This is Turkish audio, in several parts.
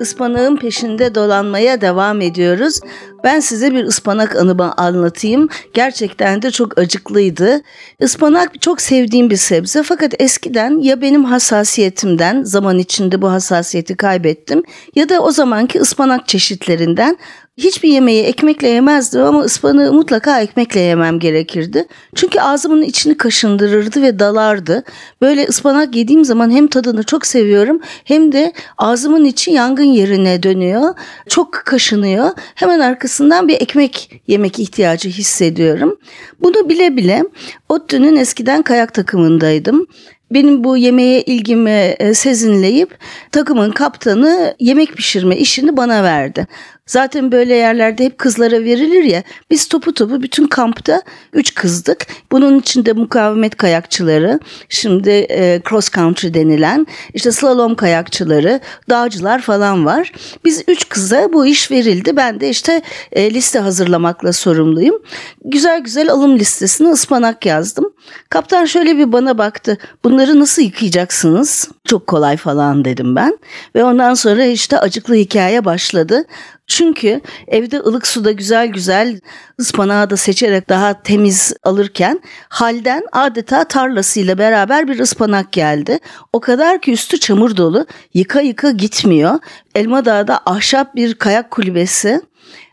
Ispanağın peşinde dolanmaya devam ediyoruz. Ben size bir ıspanak anımı anlatayım. Gerçekten de çok acıklıydı. Ispanak çok sevdiğim bir sebze fakat eskiden ya benim hassasiyetimden zaman içinde bu hassasiyeti kaybettim ya da o zamanki ıspanak çeşitlerinden hiçbir yemeği ekmekle yemezdim ama ıspanağı mutlaka ekmekle yemem gerekirdi. Çünkü ağzımın içini kaşındırırdı ve dalardı. Böyle ıspanak yediğim zaman hem tadını çok seviyorum hem de ağzımın içi yangın yerine dönüyor. Çok kaşınıyor. Hemen arkasından bir ekmek yemek ihtiyacı hissediyorum. Bunu bile bile ODTÜ'nün eskiden kayak takımındaydım benim bu yemeğe ilgimi e, sezinleyip takımın kaptanı yemek pişirme işini bana verdi. Zaten böyle yerlerde hep kızlara verilir ya. Biz topu topu bütün kampta üç kızdık. Bunun içinde mukavemet kayakçıları, şimdi e, cross country denilen, işte slalom kayakçıları, dağcılar falan var. Biz üç kıza bu iş verildi. Ben de işte e, liste hazırlamakla sorumluyum. Güzel güzel alım listesine ıspanak yazdım. Kaptan şöyle bir bana baktı. Bunları nasıl yıkayacaksınız? Çok kolay falan dedim ben. Ve ondan sonra işte acıklı hikaye başladı. Çünkü evde ılık suda güzel güzel ıspanağı da seçerek daha temiz alırken halden adeta tarlasıyla beraber bir ıspanak geldi. O kadar ki üstü çamur dolu yıka yıka gitmiyor. Elma Dağı'da ahşap bir kayak kulübesi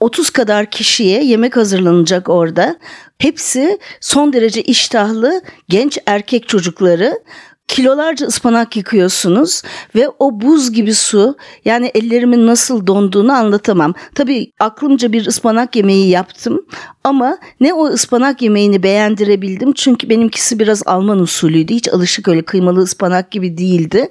30 kadar kişiye yemek hazırlanacak orada. Hepsi son derece iştahlı genç erkek çocukları kilolarca ıspanak yıkıyorsunuz ve o buz gibi su yani ellerimin nasıl donduğunu anlatamam. Tabii aklımca bir ıspanak yemeği yaptım ama ne o ıspanak yemeğini beğendirebildim çünkü benimkisi biraz Alman usulüydü. Hiç alışık öyle kıymalı ıspanak gibi değildi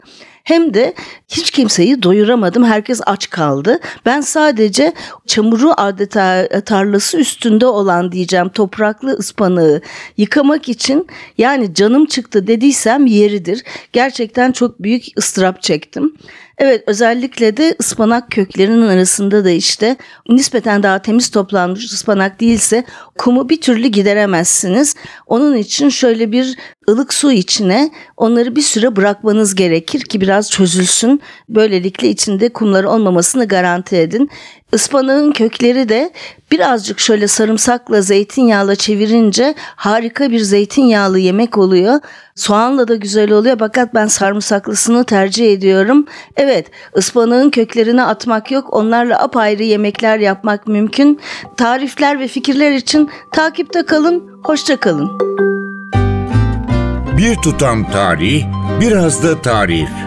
hem de hiç kimseyi doyuramadım. Herkes aç kaldı. Ben sadece çamuru adeta tarlası üstünde olan diyeceğim topraklı ıspanağı yıkamak için yani canım çıktı dediysem yeridir. Gerçekten çok büyük ıstırap çektim. Evet özellikle de ıspanak köklerinin arasında da işte nispeten daha temiz toplanmış ıspanak değilse kumu bir türlü gideremezsiniz. Onun için şöyle bir ılık su içine onları bir süre bırakmanız gerekir ki biraz çözülsün. Böylelikle içinde kumlar olmamasını garanti edin. Ispanağın kökleri de birazcık şöyle sarımsakla zeytinyağla çevirince harika bir zeytinyağlı yemek oluyor. Soğanla da güzel oluyor fakat ben sarımsaklısını tercih ediyorum. Evet ıspanağın köklerini atmak yok onlarla apayrı yemekler yapmak mümkün. Tarifler ve fikirler için takipte kalın, hoşça kalın. Bir tutam tarih, biraz da tarif.